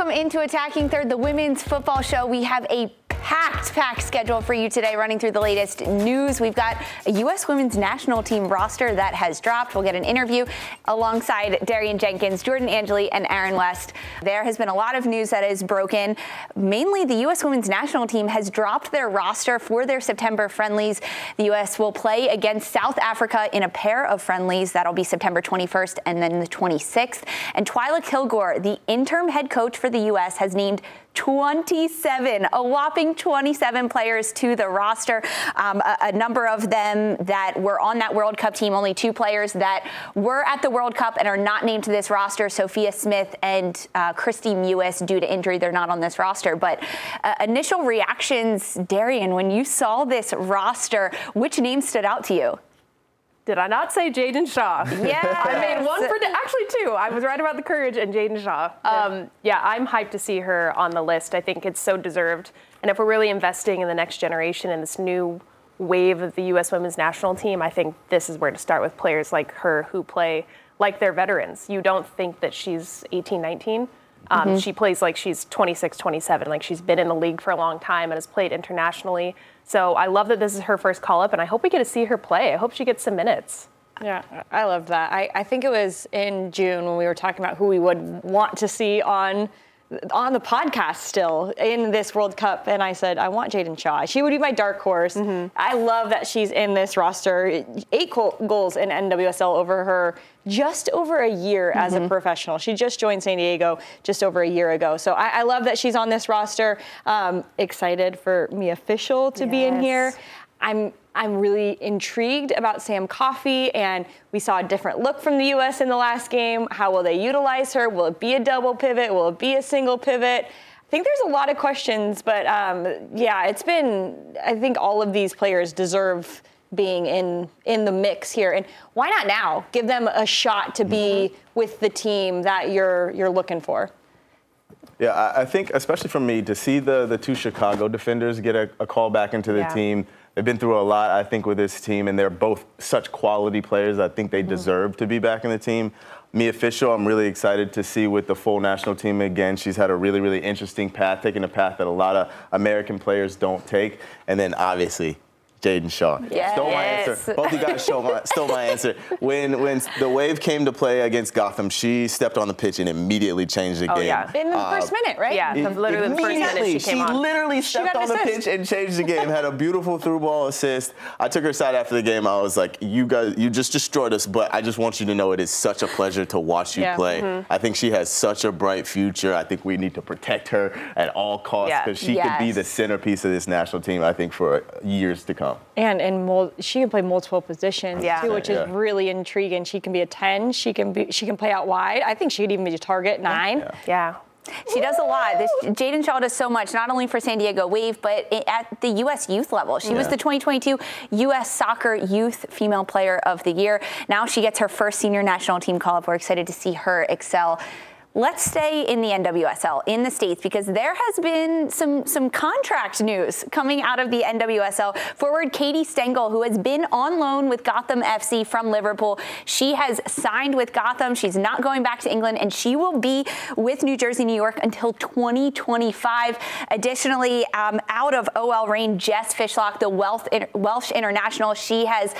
Welcome into Attacking Third, the women's football show. We have a packed, packed schedule for you today, running through the latest news. We've got a U.S. women's national team roster that has dropped. We'll get an interview alongside Darian Jenkins, Jordan Angeli, and Aaron West. There has been a lot of news that is broken. Mainly, the U.S. women's national team has dropped their roster for their September friendlies. The U.S. will play against South Africa in a pair of friendlies. That'll be September 21st and then the 26th. And Twila Kilgore, the interim head coach for the U.S., has named 27, a whopping 27 players to the roster. Um, a, a, number of them that were on that World Cup team, only two players that were at the World Cup and are not named to this roster Sophia Smith and uh, Kristie Mewis, due to injury, they're not on this roster. But uh, initial reactions, Darian, when you saw this roster, which name stood out to you? Did I not say Jaedyn Shaw? Yeah. I made one for, actually two. I was right about the courage and Jaedyn Shaw. Um, yeah, I'm hyped to see her on the list. I think it's so deserved. And if we're really investing in the next generation and this new wave of the U.S. women's national team, I think this is where to start with players like her who play like they're veterans. You don't think that she's 18, 19. Um, mm-hmm. She plays like she's 26, 27, like she's been in the league for a long time and has played internationally. So I love that this is her first call up, and I hope we get to see her play. I hope she gets some minutes. Yeah, I love that. I, I think it was in June when we were talking about who we would want to see on on the podcast still in this World Cup, and I said I want Jaedyn Shaw. She would be my dark horse. Mm-hmm. I love that she's in this roster. Eight goals in NWSL over her just over a year mm-hmm. as a mm-hmm. professional. She just joined San Diego just over a year ago. So I, I love that she's on this roster. Um, excited for Mia Fishel to yes. be in here. I'm I'm really intrigued about Sam Coffey, and we saw a different look from the U.S. in the last game. How will they utilize her? Will it be a double pivot? Will it be a single pivot? I think there's a lot of questions, but um, yeah, it's been. I think all of these players deserve being in in the mix here, and why not now? Give them a shot to be mm-hmm. with the team that you're you're looking for. Yeah, I think especially for me to see the the two Chicago defenders get a, a call back into the yeah. team they've been through a lot, I think, with this team, and they're both such quality players. I think they mm-hmm. deserve to be back in the team. Mia Fishel, I'm really excited to see with the full national team again. She's had a really, really interesting path, taking a path that a lot of American players don't take. And then obviously, Jaedyn Shaw. Yes. Stole my answer. Both you guys stole my, stole my answer. When when the Wave came to play against Gotham, she stepped on the pitch and immediately changed the oh, game. Yeah. In the uh, first minute, right? Yeah, literally the first minute she came she on. literally stepped on the pitch and changed the game. Had a beautiful through ball assist. I took her side after the game. I was like, "You guys, you just destroyed us, but I just want you to know it is such a pleasure to watch you yeah. play. Mm-hmm. I think she has such a bright future. I think we need to protect her at all costs because yeah. she yes. could be the centerpiece of this national team. I think for years to come. And and mul- she can play multiple positions yeah. too, which yeah. is really intriguing. She can be a 10. She can be she can play out wide. I think she could even be a target nine. Yeah. yeah. She does a lot. This, Jaedyn Shaw does so much, not only for San Diego Wave, but at the U.S. youth level. She yeah. was the 2022 U.S. Soccer Youth Female Player of the Year. Now she gets her first senior national team call up. We're excited to see her excel. Let's stay in the NWSL in the States because there has been some, some contract news coming out of the NWSL. Forward Katie Stengel, who has been on loan with Gotham FC from Liverpool, she has signed with Gotham. She's not going back to England and she will be with New Jersey, New York until 2025. Additionally, um, out of OL Reign, Jess Fishlock, the Welsh international, she has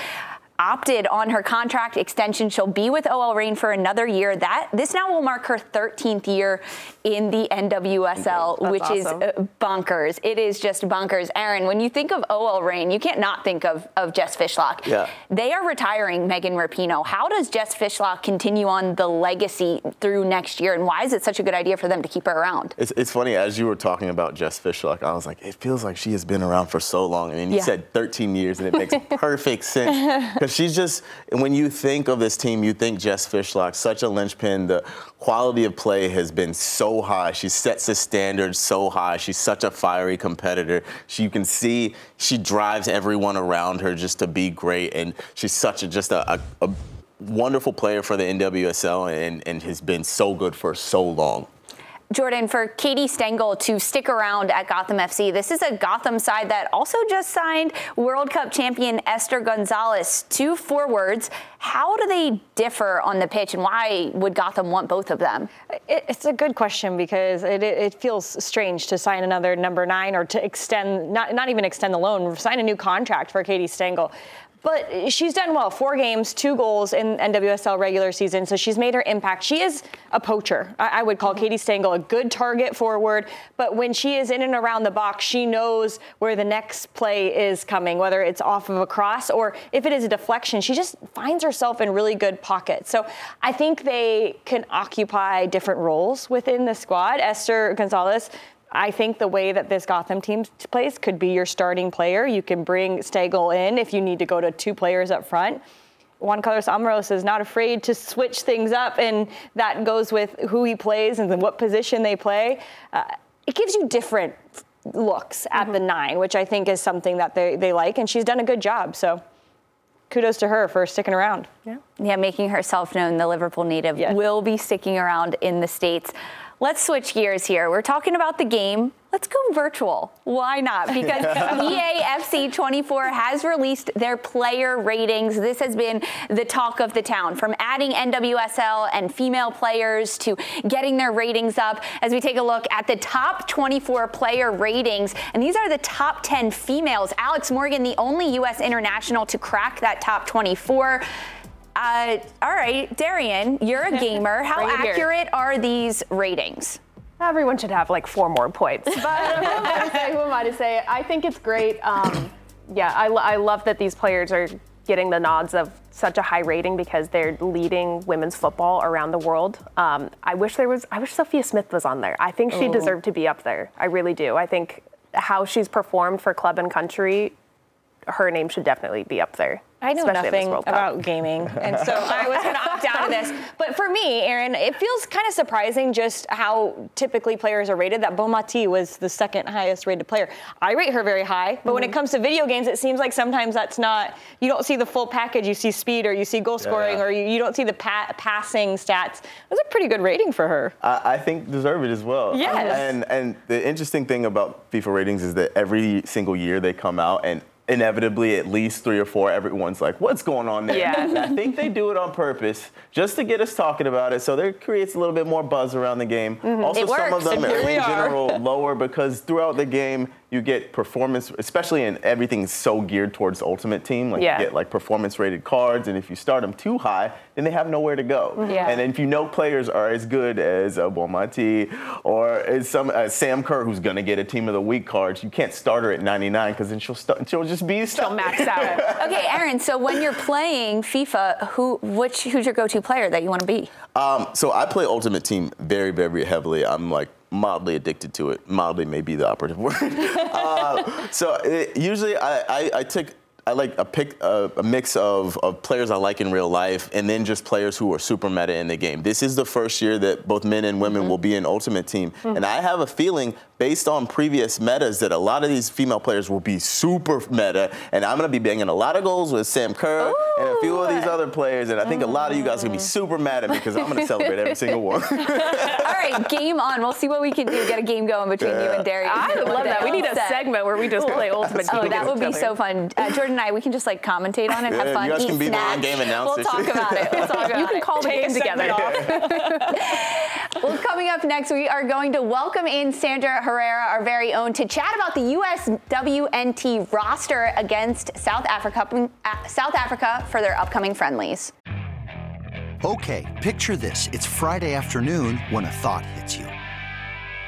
opted on her contract extension. She'll be with OL Reign for another year. That this now will mark her 13th year in the NWSL, That's which awesome. is uh, bonkers. It is just bonkers. Aaron, when you think of OL Reign, you can't not think of, of Jess Fishlock. Yeah. They are retiring Megan Rapinoe. How does Jess Fishlock continue on the legacy through next year, and why is it such a good idea for them to keep her around? It's, it's funny, as you were talking about Jess Fishlock, I was like, it feels like she has been around for so long. I mean, you yeah. said 13 years, and it makes perfect sense because she's just when you think of this team, you think Jess Fishlock, such a linchpin. The quality of play has been so high. She sets the standard so high. She's such a fiery competitor. She, you can see she drives everyone around her just to be great, and she's such a just a, a, a wonderful player for the NWSL and, and has been so good for so long. Jordan, for Katie Stengel to stick around at Gotham FC, this is a Gotham side that also just signed World Cup champion Esther Gonzalez. Two forwards. How do they differ on the pitch, and why would Gotham want both of them? It's a good question because it, it feels strange to sign another number nine or to extend, not, not even extend the loan, sign a new contract for Katie Stengel. But she's done well. Four games, two goals in NWSL regular season, so she's made her impact. She is a poacher. I, I would call mm-hmm. Katie Stengel a good target forward, but when she is in and around the box, she knows where the next play is coming, whether it's off of a cross or if it is a deflection. She just finds herself in really good pockets. So I think they can occupy different roles within the squad. Esther Gonzalez I think the way that this Gotham team plays could be your starting player. You can bring Stengel in if you need to go to two players up front. Juan Carlos Amoros is not afraid to switch things up, and that goes with who he plays and then what position they play. Uh, it gives you different looks at mm-hmm. the nine, which I think is something that they, they like, and she's done a good job. So kudos to her for sticking around. Yeah, yeah making herself known. The Liverpool native yes. will be sticking around in the States. Let's switch gears here. We're talking about the game. Let's go virtual. Why not? Because EAFC 24 has released their player ratings. This has been the talk of the town from adding NWSL and female players to getting their ratings up. As we take a look at the top 24 player ratings, and these are the top 10 females. Alex Morgan, the only U.S. international to crack that top 24. Uh, all right, Darian, you're a gamer. How accurate are these ratings? Everyone should have like four more points. But who, am I to say, who am I to say? I think it's great. Um, yeah, I, I love that these players are getting the nods of such a high rating because they're leading women's football around the world. Um, I wish there was. I wish Sophia Smith was on there. I think she oh. deserved to be up there. I really do. I think how she's performed for club and country, her name should definitely be up there. I know nothing about gaming, and so I was going to opt out of this. But for me, Aaron, it feels kind of surprising just how typically players are rated. That Bonmati was the second highest rated player. I rate her very high, but mm-hmm. when it mm-hmm. comes to video games, it seems like sometimes that's not. You don't see the full package. You see speed, or you see goal scoring, yeah, yeah. or you, you, don't see the pa- passing stats. That's a pretty good rating for her. I, I think deserve it as well. Yes. And and the interesting thing about FIFA ratings is that every single year they come out and inevitably at least three or four everyone's like what's going on there yeah. i think they do it on purpose just to get us talking about it so there creates a little bit more buzz around the game mm-hmm. also some of them are in general lower because throughout the game you get performance, especially in everything's so geared towards Ultimate Team. Like yeah. you get like performance rated cards, and if you start them too high, then they have nowhere to go. Mm-hmm. Yeah. And if you know players are as good as uh, Bonmati or as some uh, Sam Kerr, who's gonna get a Team of the Week cards, you can't start her at 99 because then she'll start, she'll just be stuck. She'll max out. okay, Aaron. So when you're playing FIFA, who which who's your go-to player that you want to be? Um, so I play Ultimate Team very very heavily. I'm like mildly addicted to it. Mildly may be the operative word. uh, so it, usually I, I, I, take. I like a pick a, a mix of, of players I like in real life, and then just players who are super meta in the game. This is the first year that both men and women mm-hmm. will be an Ultimate Team, mm-hmm. and I have a feeling based on previous metas that a lot of these female players will be super meta, and I'm gonna be banging a lot of goals with Sam Kerr Ooh. and a few of these other players, and I think a lot of you guys are gonna be super mad at me because I'm gonna celebrate every single one. All right, game on. We'll see what we can do. Get a game going between yeah. you and Darius. I would love that. We need a segment where we just play Ultimate Oh, that would be so fun. Uh, Jordan and I, we can just like commentate on it, yeah, have fun, you guys eat can be snacks. the on-game announcers. We'll talk about it. We'll talk about you can call the game together. well, coming up next, we are going to welcome in Sandra Herrera, our very own to chat about the USWNT roster against South Africa, uh, South Africa for their upcoming friendlies. Okay, picture this. It's Friday afternoon when a thought hits you.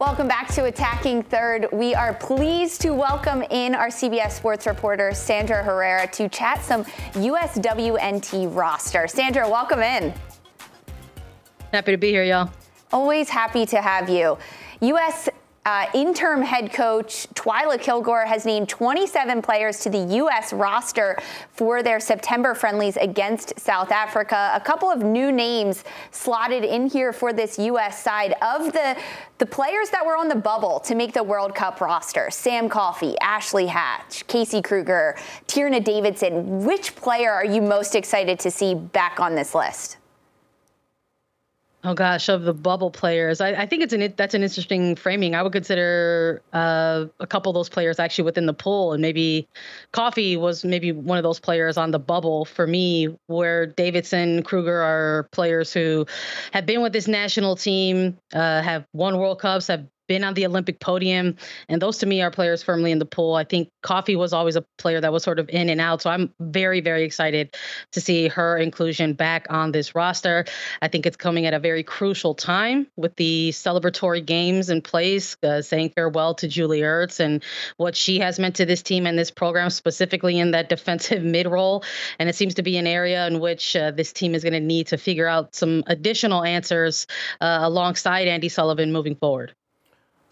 Welcome back to Attacking Third. We are pleased to welcome in our CBS Sports reporter, Sandra Herrera, to chat some USWNT roster. Sandra, welcome in. Happy to be here, y'all. Always happy to have you. US uh, interim head coach Twila Kilgore has named 27 players to the U.S. roster for their September friendlies against South Africa. A couple of new names slotted in here for this U.S. side of the the players that were on the bubble to make the World Cup roster: Sam Coffey, Ashley Hatch, Casey Krueger, Tierna Davidson. Which player are you most excited to see back on this list? Oh gosh, of the bubble players, I, I think it's an that's an interesting framing. I would consider uh, a couple of those players actually within the pool, and maybe Coffey was maybe one of those players on the bubble for me, where Davidson, Krueger are players who have been with this national team, uh, have won World Cups, have been on the Olympic podium. And those to me are players firmly in the pool. I think Coffey was always a player that was sort of in and out. So I'm very, very excited to see her inclusion back on this roster. I think it's coming at a very crucial time with the celebratory games in place, uh, saying farewell to Julie Ertz and what she has meant to this team and this program, specifically in that defensive mid role. And it seems to be an area in which uh, this team is going to need to figure out some additional answers uh, alongside Andi Sullivan moving forward.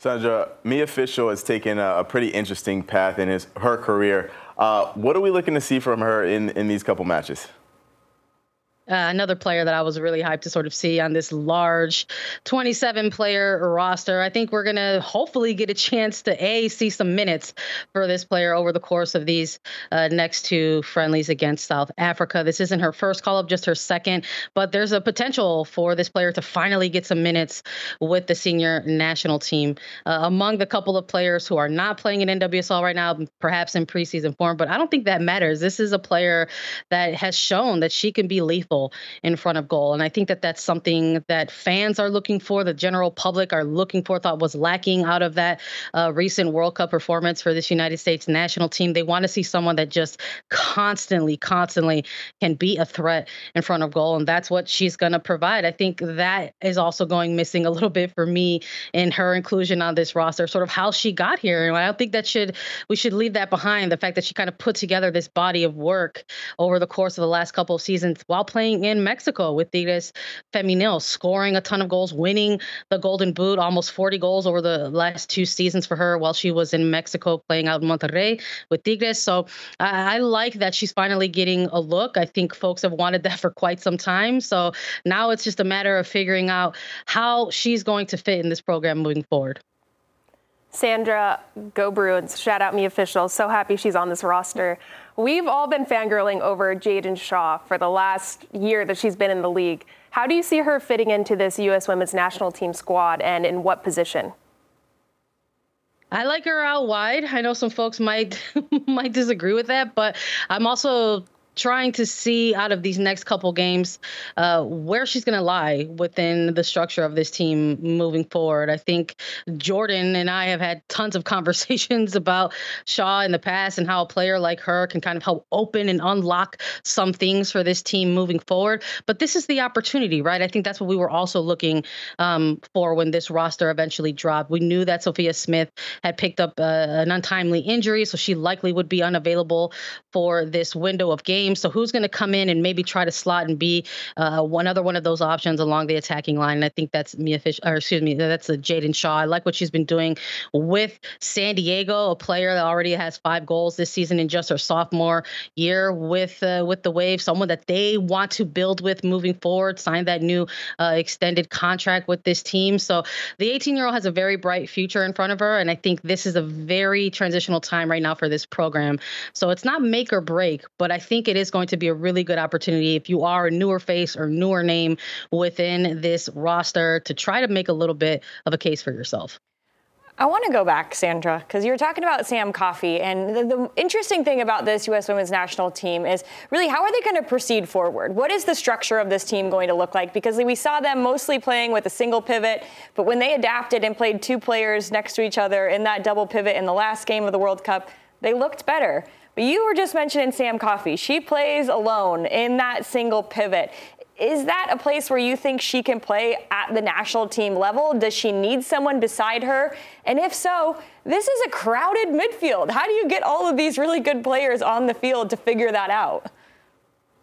Sandra, Mia Fishel has taken a, a pretty interesting path in his, her career. Uh, what are we looking to see from her in, in these couple matches? Uh, another player that I was really hyped to sort of see on this large 27 player roster. I think we're going to hopefully get a chance to A, see some minutes for this player over the course of these uh, next two friendlies against South Africa. This isn't her first call up, just her second, but there's a potential for this player to finally get some minutes with the senior national team. Uh, among the couple of players who are not playing in NWSL right now, perhaps in preseason form, but I don't think that matters. This is a player that has shown that she can be lethal in front of goal. And I think that that's something that fans are looking for, the general public are looking for, thought was lacking out of that uh, recent World Cup performance for this United States national team. They want to see someone that just constantly, constantly can be a threat in front of goal. And that's what she's going to provide. I think that is also going missing a little bit for me in her inclusion on this roster, sort of how she got here. And I don't think that should, we should leave that behind. The fact that she kind of put together this body of work over the course of the last couple of seasons while playing playing in Mexico with Tigres Femenil, scoring a ton of goals, winning the Golden Boot, almost 40 goals over the last two seasons for her while she was in Mexico playing out in Monterrey with Tigres. So I, I like that she's finally getting a look. I think folks have wanted that for quite some time. So now it's just a matter of figuring out how she's going to fit in this program moving forward. Sandra, go Bruins. Shout out Mia Fishel. So happy she's on this roster. We've all been fangirling over Jaedyn Shaw for the last year that she's been in the league. How do you see her fitting into this U.S. women's national team squad and in what position? I like her out wide. I know some folks might might disagree with that, but I'm also trying to see out of these next couple games uh, where she's going to lie within the structure of this team moving forward. I think Jordan and I have had tons of conversations about Shaw in the past and how a player like her can kind of help open and unlock some things for this team moving forward. But this is the opportunity, right? I think that's what we were also looking um, for when this roster eventually dropped. We knew that Sophia Smith had picked up uh, an untimely injury, so she likely would be unavailable for this window of games. So who's going to come in and maybe try to slot and be uh, one other one of those options along the attacking line? And I think that's Mia Fish, or excuse me, that's a Jaedyn Shaw. I like what she's been doing with San Diego, a player that already has five goals this season in just her sophomore year with uh, with the Wave, someone that they want to build with moving forward. Signed that new uh, extended contract with this team, so the 18 year old has a very bright future in front of her, and I think this is a very transitional time right now for this program. So it's not make or break, but I think it is going to be a really good opportunity if you are a newer face or newer name within this roster to try to make a little bit of a case for yourself. I want to go back, Sandra, because you were talking about Sam Coffey. And the, the, interesting thing about this U.S. women's national team is really how are they going to proceed forward? What is the structure of this team going to look like? Because we saw them mostly playing with a single pivot, but when they adapted and played two players next to each other in that double pivot in the last game of the World Cup, they looked better. But you were just mentioning Sam Coffey. She plays alone in that single pivot. Is that a place where you think she can play at the national team level? Does she need someone beside her? And if so, this is a crowded midfield. How do you get all of these really good players on the field to figure that out?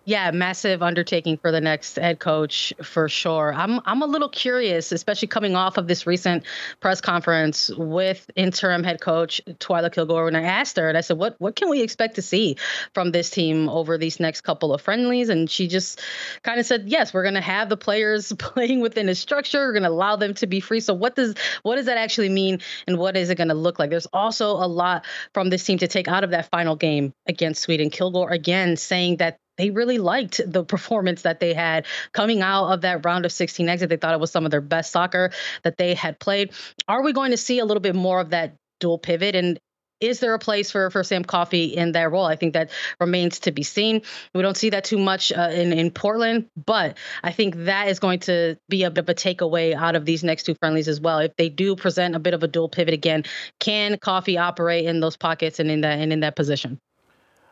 Yeah, massive undertaking for the next head coach for sure. I'm I'm a little curious, especially coming off of this recent press conference with interim head coach Twila Kilgore. When I asked her, and I said, "What what can we expect to see from this team over these next couple of friendlies?" And she just kind of said, "Yes, we're going to have the players playing within a structure. We're going to allow them to be free." So what does what does that actually mean, and what is it going to look like? There's also a lot from this team to take out of that final game against Sweden. Kilgore again saying that they really liked the performance that they had coming out of that round of 16 exit. They thought it was some of their best soccer that they had played. Are we going to see a little bit more of that dual pivot? And is there a place for for Sam Coffey in that role? I think that remains to be seen. We don't see that too much uh, in in Portland, but I think that is going to be a bit of a takeaway out of these next two friendlies as well. If they do present a bit of a dual pivot again, can Coffey operate in those pockets and in that and in that position?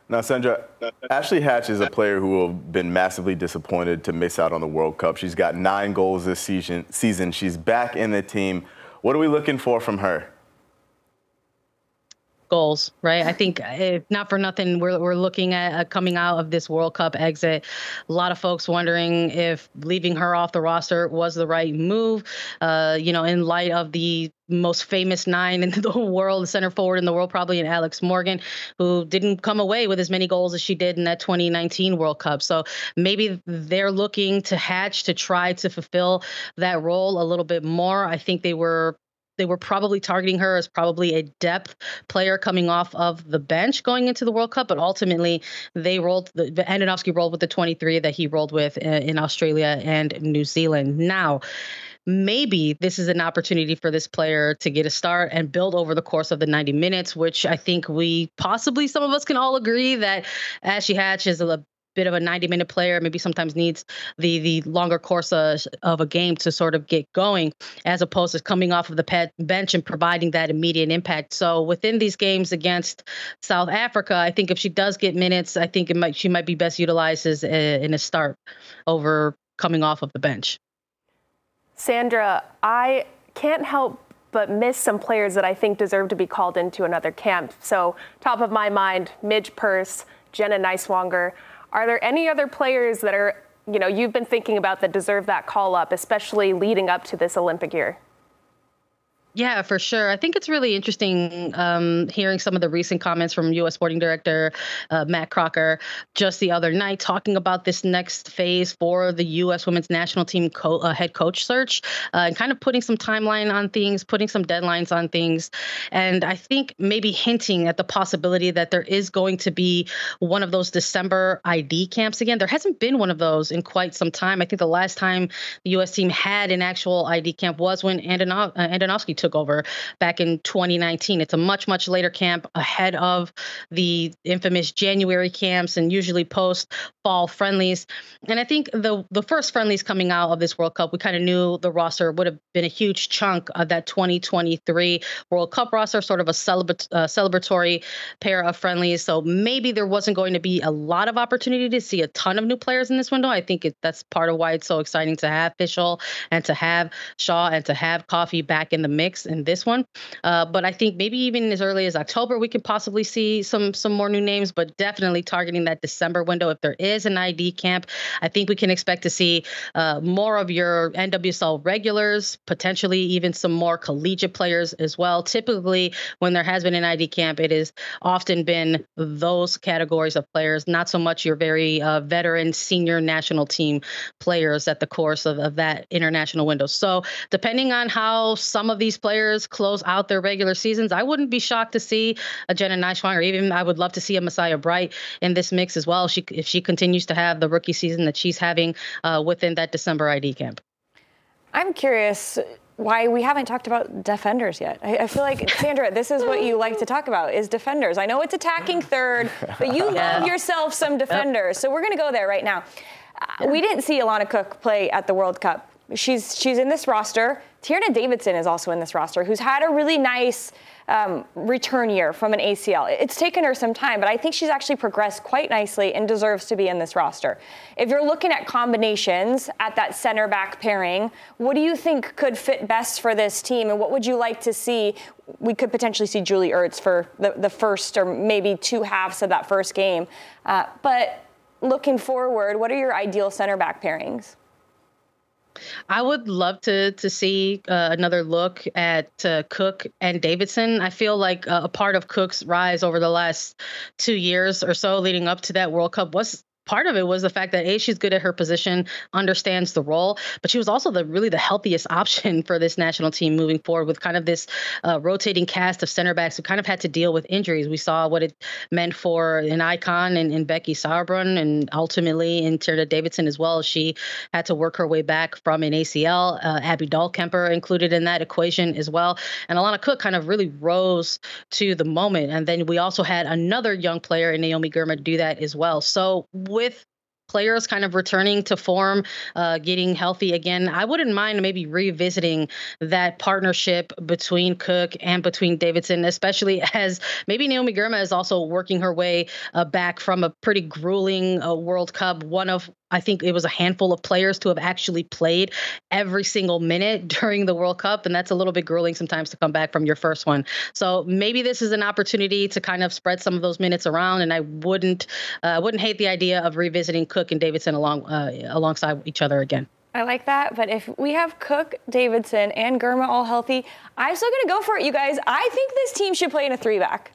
Now, Sandra, Ashley Hatch is a player who will have been massively disappointed to miss out on the World Cup. She's got nine goals this season. Season, she's back in the team. What are we looking for from her? Goals, right? I think if not for nothing, we're, we're looking at uh, coming out of this World Cup exit. A lot of folks wondering if leaving her off the roster was the right move. Uh, you know, in light of the most famous nine in the world, the center forward in the world, probably in Alex Morgan, who didn't come away with as many goals as she did in that 2019 World Cup. So maybe they're looking to hatch to try to fulfill that role a little bit more. I think they were they were probably targeting her as probably a depth player coming off of the bench going into the World Cup, but ultimately they rolled the Andonovski rolled with the 23 that he rolled with uh, in Australia and New Zealand. Now, maybe this is an opportunity for this player to get a start and build over the course of the 90 minutes, which I think we possibly some of us can all agree that Ashley Hatch is a bit of a 90 minute player maybe sometimes needs the the longer course uh, of, of a game to sort of get going as opposed to coming off of the pet bench and providing that immediate impact so within these games against south africa i think if she does get minutes i think it might she might be best utilized as a, in a start over coming off of the bench sandra i can't help but miss some players that I think deserve to be called into another camp. So, top of my mind, Midge Purce, Jenna Nighswonger. Are there any other players that are, you know, you've been thinking about that deserve that call up, especially leading up to this Olympic year? Yeah, for sure. I think it's really interesting um, hearing some of the recent comments from U.S. Sporting Director uh, Matt Crocker just the other night, talking about this next phase for the U.S. Women's National Team co- uh, head coach search, uh, and kind of putting some timeline on things, putting some deadlines on things, and I think maybe hinting at the possibility that there is going to be one of those December ID camps again. There hasn't been one of those in quite some time. I think the last time the U.S. team had an actual ID camp was when Andonovski took over back in 2019. It's a much, much later camp ahead of the infamous January camps and usually post fall friendlies. And I think the the first friendlies coming out of this World Cup, we kind of knew the roster would have been a huge chunk of that 2023 World Cup roster, sort of a uh, celebratory pair of friendlies. So maybe there wasn't going to be a lot of opportunity to see a ton of new players in this window. I think it, that's part of why it's so exciting to have Fishel and to have Shaw and to have Coffey back in the mix in this one. Uh, but I think maybe even as early as October, we could possibly see some some more new names, but definitely targeting that December window. If there is an ID camp, I think we can expect to see uh, more of your NWSL regulars, potentially even some more collegiate players as well. Typically, when there has been an ID camp, it has often been those categories of players, not so much your very uh, veteran senior national team players at the course of, of that international window. So, depending on how some of these players close out their regular seasons, I wouldn't be shocked to see a Jenna Nighswonger, or even I would love to see a Messiah Bright in this mix as well. She, if she continues to have the rookie season that she's having uh, within that December ID camp. I'm curious why we haven't talked about defenders yet. I, I, feel like Sandra, this is what you like to talk about is defenders. I know it's attacking third, but you yeah. love yourself some defenders. Yep. So we're going to go there right now. Uh, we didn't see Alana Cook play at the World Cup. She's she's in this roster. Tierna Davidson is also in this roster, who's had a really nice um, return year from an ACL. It's taken her some time, but I think she's actually progressed quite nicely and deserves to be in this roster. If you're looking at combinations at that center back pairing, what do you think could fit best for this team, and what would you like to see? We could potentially see Julie Ertz for the, the first or maybe two halves of that first game. Uh, but looking forward, what are your ideal center back pairings? I would love to to see uh, another look at uh, Cook and Davidson. I feel like uh, a part of Cook's rise over the last two years or so, leading up to that World Cup, was part of it was the fact that a she's good at her position understands the role but she was also the really the healthiest option for this national team moving forward with kind of this uh, rotating cast of center backs who kind of had to deal with injuries. We saw what it meant for an icon in, in becky sauerbrunn and ultimately in Tierna davidson as well. She had to work her way back from an acl uh, abby dahlkemper included in that equation as well. And alana cook kind of really rose to the moment. And then we also had another young player in naomi girma do that as well. So with players kind of returning to form, uh, getting healthy again, I wouldn't mind maybe revisiting that partnership between Cook and between Davidson, especially as maybe Naomi Girma is also working her way uh, back from a pretty grueling uh, World Cup, one of I think it was a handful of players to have actually played every single minute during the World Cup. And that's a little bit grueling sometimes to come back from your first one. So maybe this is an opportunity to kind of spread some of those minutes around. And I wouldn't uh, wouldn't hate the idea of revisiting Cook and Davidson along uh, alongside each other again. I like that, but if we have Cook, Davidson, and Girma all healthy, I'm still gonna go for it, you guys. I think this team should play in a three back.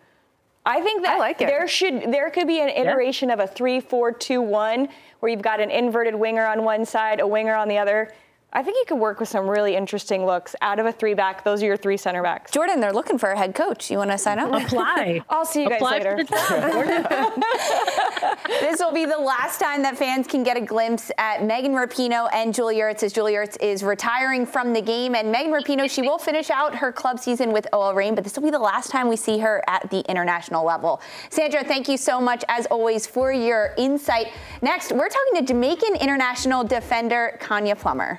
I think that I like there should there could be an iteration yeah. of a three, four, two, one where you've got an inverted winger on one side, a winger on the other. I think you could work with some really interesting looks out of a three back. Those are your three center backs. Jordan, they're looking for a head coach. You want to sign up? Apply. I'll see you guys Apply later. this will be the last time that fans can get a glimpse at Megan Rapinoe and Julie Ertz as Julie Ertz is retiring from the game. And Megan Rapinoe, she will finish out her club season with OL Reign, but this will be the last time we see her at the international level. Sandra, thank you so much, as always, for your insight. Next, we're talking to Jamaican international defender Konya Plummer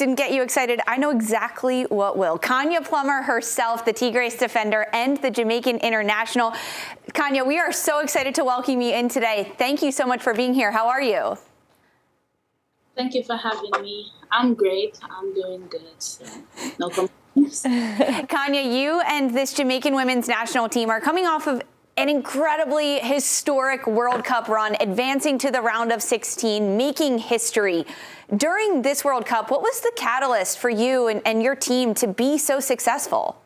Didn't get you excited, I know exactly what will. Konya Plummer herself, the Tigres defender and the Jamaican international. Konya, we are so excited to welcome you in today. Thank you so much for being here. How are you? Thank you for having me. I'm great. I'm doing good. So no complaints. Konya, you and this Jamaican women's national team are coming off of an incredibly historic World Cup run, advancing to the round of 16, making history. During this World Cup, what was the catalyst for you and, and your team to be so successful?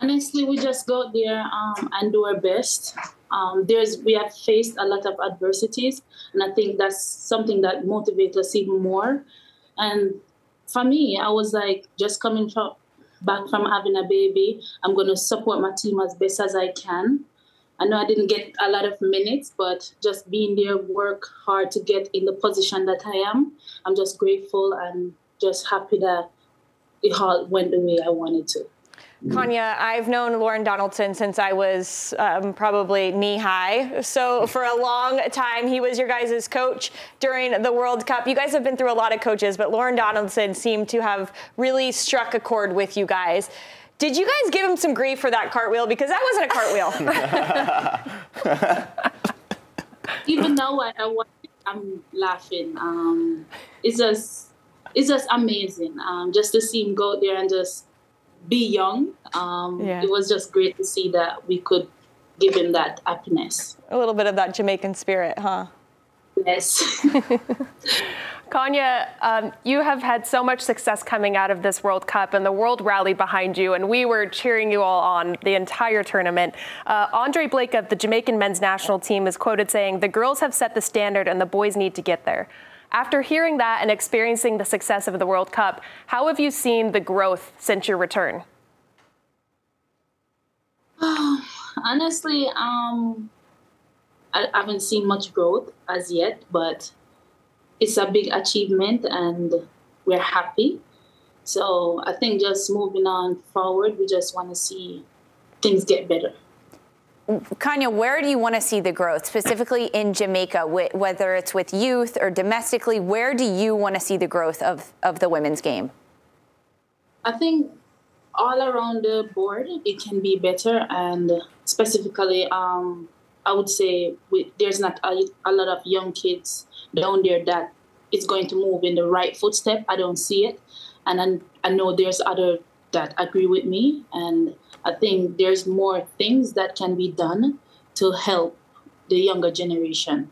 Honestly, we just go there um, and do our best. Um, there's we have faced a lot of adversities, and I think that's something that motivates us even more. And for me, I was like just coming from back from having a baby. I'm going to support my team as best as I can. I know I didn't get a lot of minutes, but just being there, work hard to get in the position that I am. I'm just grateful and just happy that it all went the way I wanted to. Konya, I've known Lorne Donaldson since I was um, probably knee high. So for a long time, he was your guys' coach during the World Cup. You guys have been through a lot of coaches, but Lorne Donaldson seemed to have really struck a chord with you guys. Did you guys give him some grief for that cartwheel? Because that wasn't a cartwheel. Even though I, I I'm laughing. Um, it's just it's just amazing. Um, just to see him go there and just be young. Um, yeah. It was just great to see that we could give him that happiness. A little bit of that Jamaican spirit, huh? Yes. Konya, um, you have had so much success coming out of this World Cup and the world rally behind you, and we were cheering you all on the entire tournament. Uh, Andre Blake of the Jamaican men's national team is quoted saying, The girls have set the standard and the boys need to get there. After hearing that and experiencing the success of the World Cup, how have you seen the growth since your return? honestly, um, I haven't seen much growth as yet, but it's a big achievement and we're happy. So I think just moving on forward, we just want to see things get better. Konya, where do you want to see the growth, specifically in Jamaica, whether it's with youth or domestically? Where do you want to see the growth of, of the women's game? I think all around the board, it can be better. And specifically, um, I would say we, there's not a, a lot of young kids down there that is going to move in the right footstep. I don't see it. And I, I know there's other that agree with me. And I think there's more things that can be done to help the younger generation.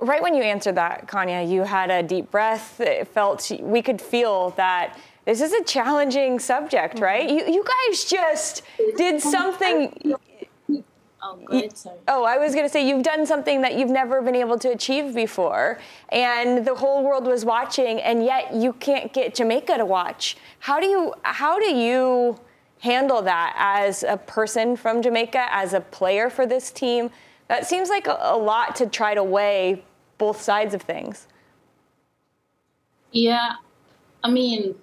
Right when you answered that, Konya, you had a deep breath. It felt we could feel that this is a challenging subject, mm-hmm. right? You, you guys just did something. Oh, good. Sorry. Oh, I was going to say you've done something that you've never been able to achieve before, and the whole world was watching, and yet you can't get Jamaica to watch. How do you? How do you? Handle that as a person from Jamaica, as a player for this team? That seems like a, lot to try to weigh both sides of things. Yeah, I mean,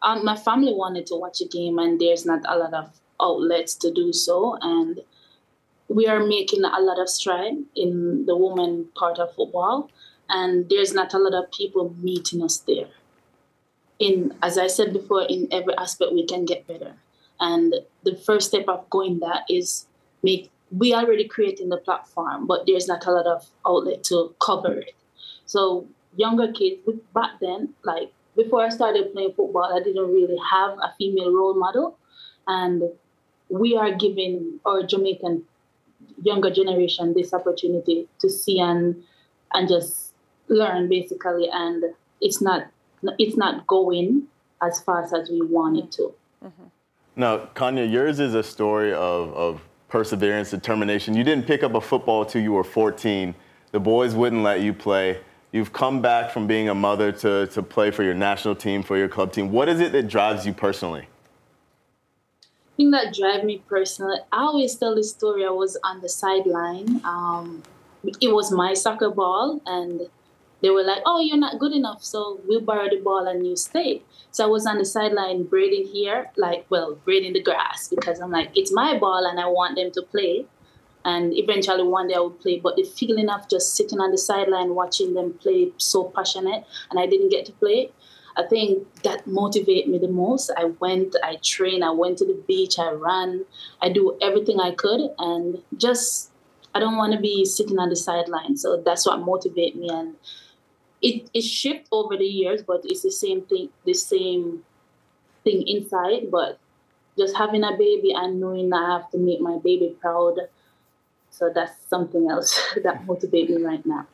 um, my family wanted to watch a game, and there's not a lot of outlets to do so. And we are making a lot of stride in the women part of football, and there's not a lot of people meeting us there in as I said before, in every aspect we can get better. And the first step of going that is make we are already creating the platform, but there's not a lot of outlet to cover it. So younger kids back then, like before I started playing football, I didn't really have a female role model. And we are giving our Jamaican younger generation this opportunity to see and and just learn basically and it's not it's not going as fast as we want it to. Mm-hmm. Now, Konya, yours is a story of, of perseverance, determination. You didn't pick up a football till you were 14. The boys wouldn't let you play. You've come back from being a mother to, to play for your national team, for your club team. What is it that drives you personally? The thing that drives me personally, I always tell the story. I was on the sideline. Um, it was my soccer ball, and they were like, "Oh, you're not good enough, so we'll borrow the ball and you stay." So I was on the sideline braiding here, like, well, braiding the grass because I'm like, it's my ball and I want them to play. And eventually one day I would play, but the feeling of just sitting on the sideline watching them play so passionate, and I didn't get to play. I think that motivated me the most. I went, I trained, I went to the beach, I ran, I do everything I could, and just I don't want to be sitting on the sideline. So that's what motivated me, and it it shifted over the years, but it's the same thing, the same thing inside. But just having a baby and knowing I have to make my baby proud, so that's something else that motivates me right now.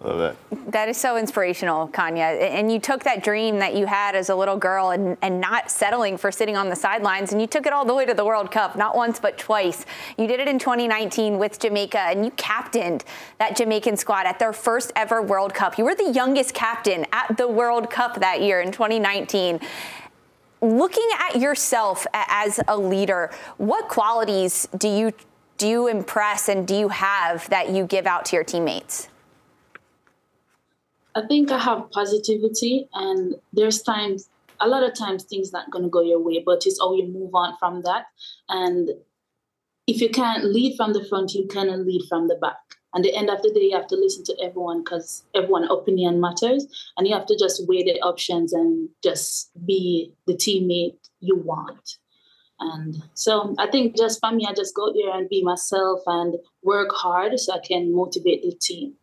Love that. That is so inspirational, Konya. And you took that dream that you had as a little girl and, and not settling for sitting on the sidelines, and you took it all the way to the World Cup, not once, but twice. You did it in 2019 with Jamaica, and you captained that Jamaican squad at their first ever World Cup. You were the youngest captain at the World Cup that year in 2019 looking at yourself as a leader, what qualities do you do you impress and do you have that you give out to your teammates? I think I have positivity, and there's times, a lot of times, things not gonna go your way, but it's how you move on from that. And if you can't lead from the front, you can lead from the back. And the end of the day, you have to listen to everyone because everyone opinion matters, and you have to just weigh the options and just be the teammate you want. And so I think just for me, I just go there and be myself and work hard so I can motivate the team.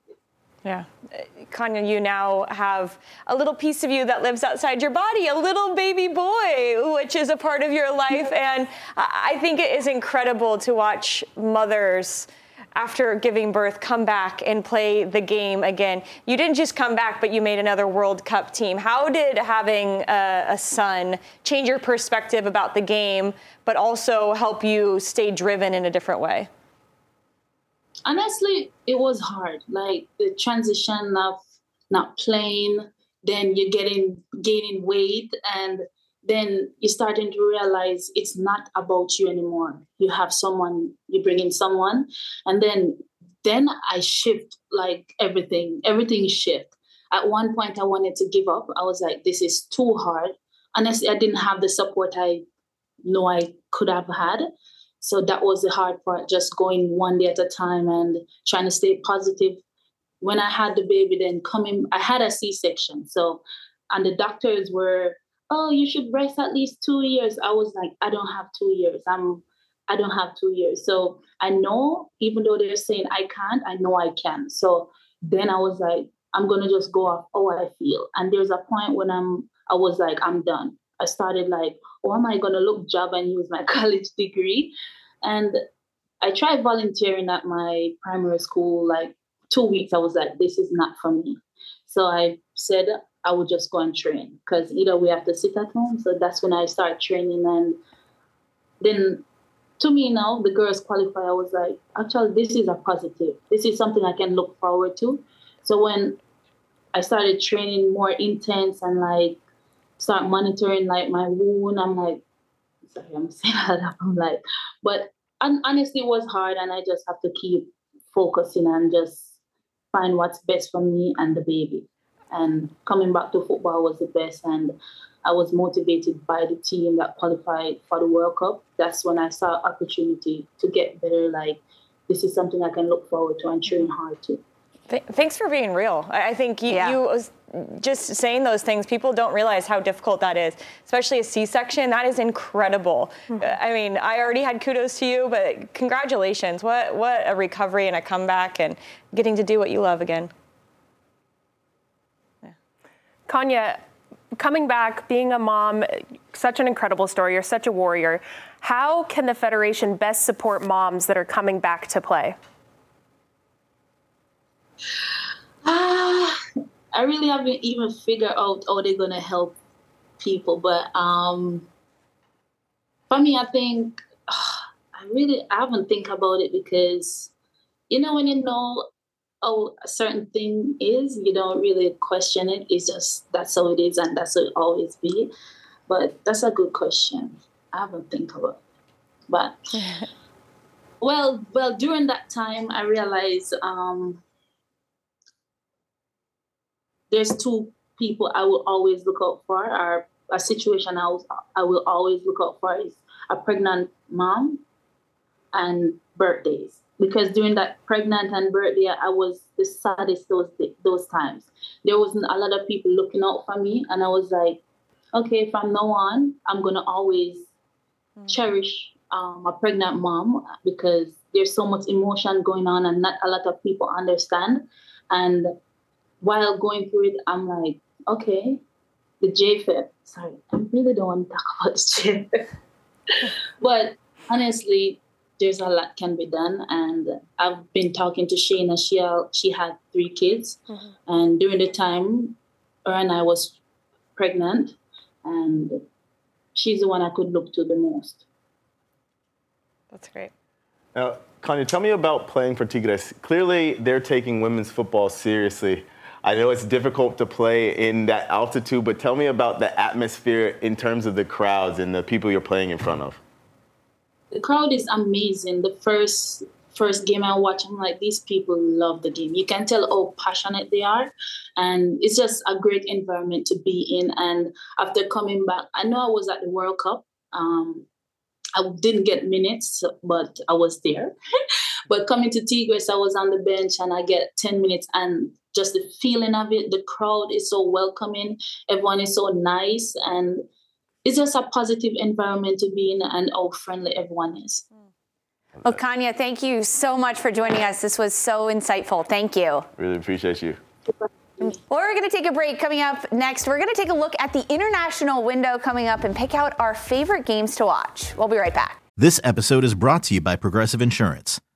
Yeah. Uh, Konya, you now have a little piece of you that lives outside your body, a little baby boy, which is a part of your life. And I think it is incredible to watch mothers after giving birth come back and play the game again. You didn't just come back, but you made another World Cup team. How did having a, a son change your perspective about the game, but also help you stay driven in a different way? Honestly, it was hard. Like the transition of not playing, then you're getting gaining weight, and then you're starting to realize it's not about you anymore. You have someone, you bring in someone, and then then I shift like everything. Everything shift. At one point, I wanted to give up. I was like, this is too hard. Honestly, I didn't have the support I know I could have had. So that was the hard part, just going one day at a time and trying to stay positive. When I had the baby, then coming, I had a C section. So, and the doctors were, oh, you should rest at least two years. I was like, I don't have two years. I'm, I don't have two years. So I know, even though they're saying I can't, I know I can. So then I was like, I'm gonna just go off how I feel. And there's a point when I'm, I was like, I'm done. I started like, oh, am I going to look job and use my college degree? And I tried volunteering at my primary school, like two weeks. I was like, this is not for me. So I said I would just go and train because either we have to sit at home. So that's when I started training. And then to me now, the girls qualify, I was like, actually, this is a positive. This is something I can look forward to. So when I started training more intense and like start monitoring like my wound. I'm like, sorry, I'm saying that. I'm like, but honestly, it was hard, and I just have to keep focusing and just find what's best for me and the baby. And coming back to football was the best, and I was motivated by the team that qualified for the World Cup. That's when I saw opportunity to get better. Like this is something I can look forward to and train mm-hmm. hard to. Th- thanks for being real. I think you, yeah. you just saying those things, people don't realize how difficult that is, especially a C-section. That is incredible. Mm-hmm. I mean, I already had kudos to you, but congratulations! What what a recovery and a comeback, and getting to do what you love again. Yeah. Konya, coming back, being a mom, such an incredible story. You're such a warrior. How can the federation best support moms that are coming back to play? Ah, I really haven't even figured out how they're gonna help people, but um, for me, I think I really I haven't think about it because you know when you know oh a certain thing is, you don't really question it. It's just that's how it is, and that's how it always be. But that's a good question. I haven't think about it, but. well, well, during that time, I realized um, there's two people I will always look out for, or a situation I, will, I will always look out for is a pregnant mom and birthdays. Because during that pregnant and birthday, I was the saddest those those times. There wasn't a lot of people looking out for me, and I was like, okay, from now on, I'm gonna always mm. cherish um, a pregnant mom because there's so much emotion going on, and not a lot of people understand. And while going through it, I'm like, okay, the JFIP. Sorry, I really don't want to talk about the JFIP. but honestly, there's a lot can be done, and I've been talking to Shayna. She she had three kids, mm-hmm. and during the time, her and I was pregnant, and she's the one I could look to the most. That's great. Now, Konya, tell me about playing for Tigres. Clearly, they're taking women's football seriously. I know it's difficult to play in that altitude, but tell me about the atmosphere in terms of the crowds and the people you're playing in front of. The crowd is amazing. The first first game I watched, I'm like, these people love the game. You can tell how passionate they are. And it's just a great environment to be in. And after coming back, I know I was at the World Cup. Um, I didn't get minutes, but I was there. but coming to Tigres, I was on the bench and I get 10 minutes. And just the feeling of it. The crowd is so welcoming. Everyone is so nice, and it's just a positive environment to be in, and how friendly everyone is. Well, Konya, thank you so much for joining us. This was so insightful. Thank you. Really appreciate you. Well, we're going to take a break. Coming up next, we're going to take a look at the international window coming up and pick out our favorite games to watch. We'll be right back. This episode is brought to you by Progressive Insurance.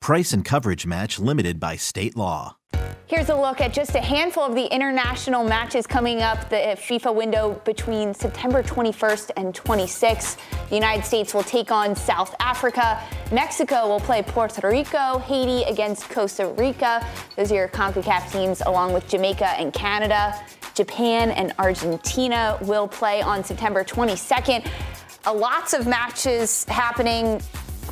Price and coverage match limited by state law. Here's a look at just a handful of the international matches coming up the FIFA window between September 21st and 26th. The United States will take on South Africa. Mexico will play Puerto Rico. Haiti against Costa Rica. Those are your CONCACAF teams, along with Jamaica and Canada. Japan and Argentina will play on September 22nd. Uh, lots of matches happening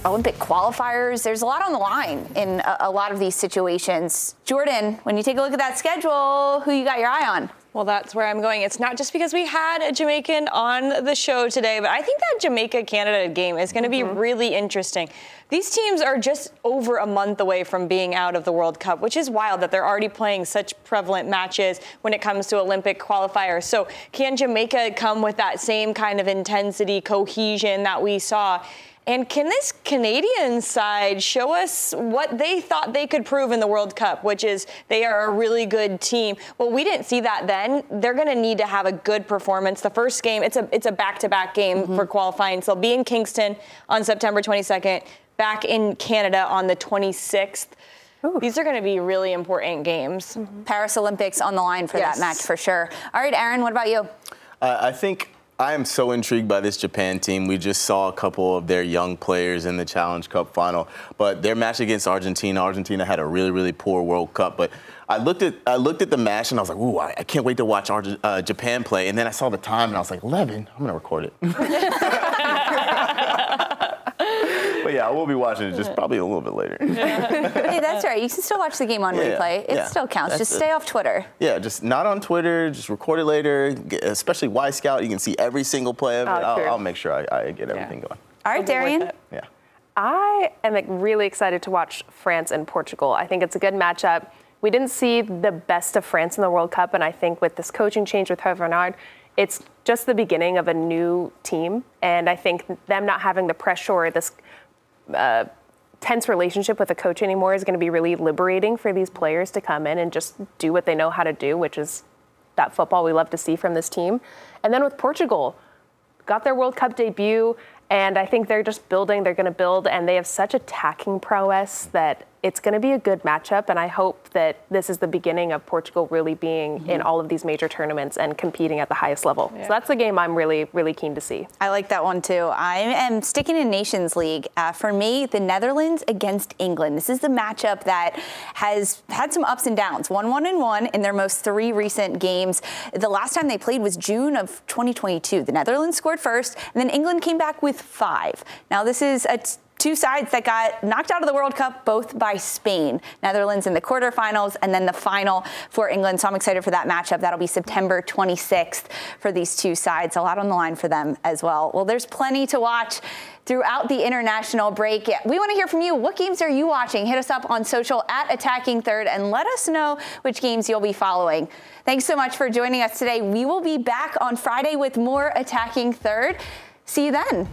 Olympic qualifiers. There's a lot on the line in a, a, lot of these situations. Jordan, when you take a look at that schedule, who you got your eye on? Well, that's where I'm going. It's not just because we had a Jamaican on the show today, but I think that Jamaica Canada game is going to mm-hmm. be really interesting. These teams are just over a month away from being out of the World Cup, which is wild that they're already playing such prevalent matches when it comes to Olympic qualifiers. So, can Jamaica come with that same kind of intensity, cohesion that we saw? And can this Canadian side show us what they thought they could prove in the World Cup, which is they are a really good team? Well, we didn't see that then. They're going to need to have a good performance. The first game, it's a it's a back-to-back game mm-hmm. for qualifying. So they'll be in Kingston on September 22nd, back in Canada on the 26th. Ooh. These are going to be really important games. Mm-hmm. Paris Olympics on the line for yes. that match for sure. All right, Aaron, what about you? Uh, I think I am so intrigued by this Japan team. We just saw a couple of their young players in the Challenge Cup final, but their match against Argentina, Argentina had a really, really poor World Cup. But I looked at I looked at the match and I was like, ooh, I, I can't wait to watch Arge- uh, Japan play. And then I saw the time and I was like, 11. I'm gonna record it. but yeah, I will be watching it just uh-huh. probably a little bit later. hey, that's right. You can still watch the game on Yeah, replay. It yeah. still counts. That's Just it. stay off Twitter. Yeah, just not on Twitter. Just record it later. Get- Especially Wyscout, you can see every single play of it. Oh, I'll. I'll make sure I, I get everything going. All right, Darian. Yeah. I am really excited to watch France and Portugal. I think it's a good matchup. We didn't see the best of France in the World Cup, and I think with this coaching change with Hervé Renard, it's just the beginning of a new team. And I think them not having the pressure or this uh, tense relationship with a coach anymore is going to be really liberating for these players to come in and just do what they know how to do, which is that football we love to see from this team. And then with Portugal, got their World Cup debut, and I think they're just building, they're going to build, and they have such attacking prowess that it's going to be a good matchup. And I hope that this is the beginning of Portugal really being in all of these major tournaments and competing at the highest level. So that's the game I'm really, really keen to see. I like that one too. I am sticking in Nations League. Uh, for me, the Netherlands against England. This is the matchup that has had some ups and downs. One, one, and one in their most three recent games. The last time they played was June of 2022. The Netherlands scored first, and then England came back with five. Now, this is a t- two sides that got knocked out of the World Cup both by Spain. Netherlands in the quarterfinals and then the final for England. So I'm excited for that matchup. That'll be September 26th for these two sides. A lot on the line for them as well. Well, there's plenty to watch throughout the international break. We want to hear from you. What games are you watching? Hit us up on social at Attacking Third and let us know which games you'll be following. Thanks so much for joining us today. We will be back on Friday with more Attacking Third. See you then.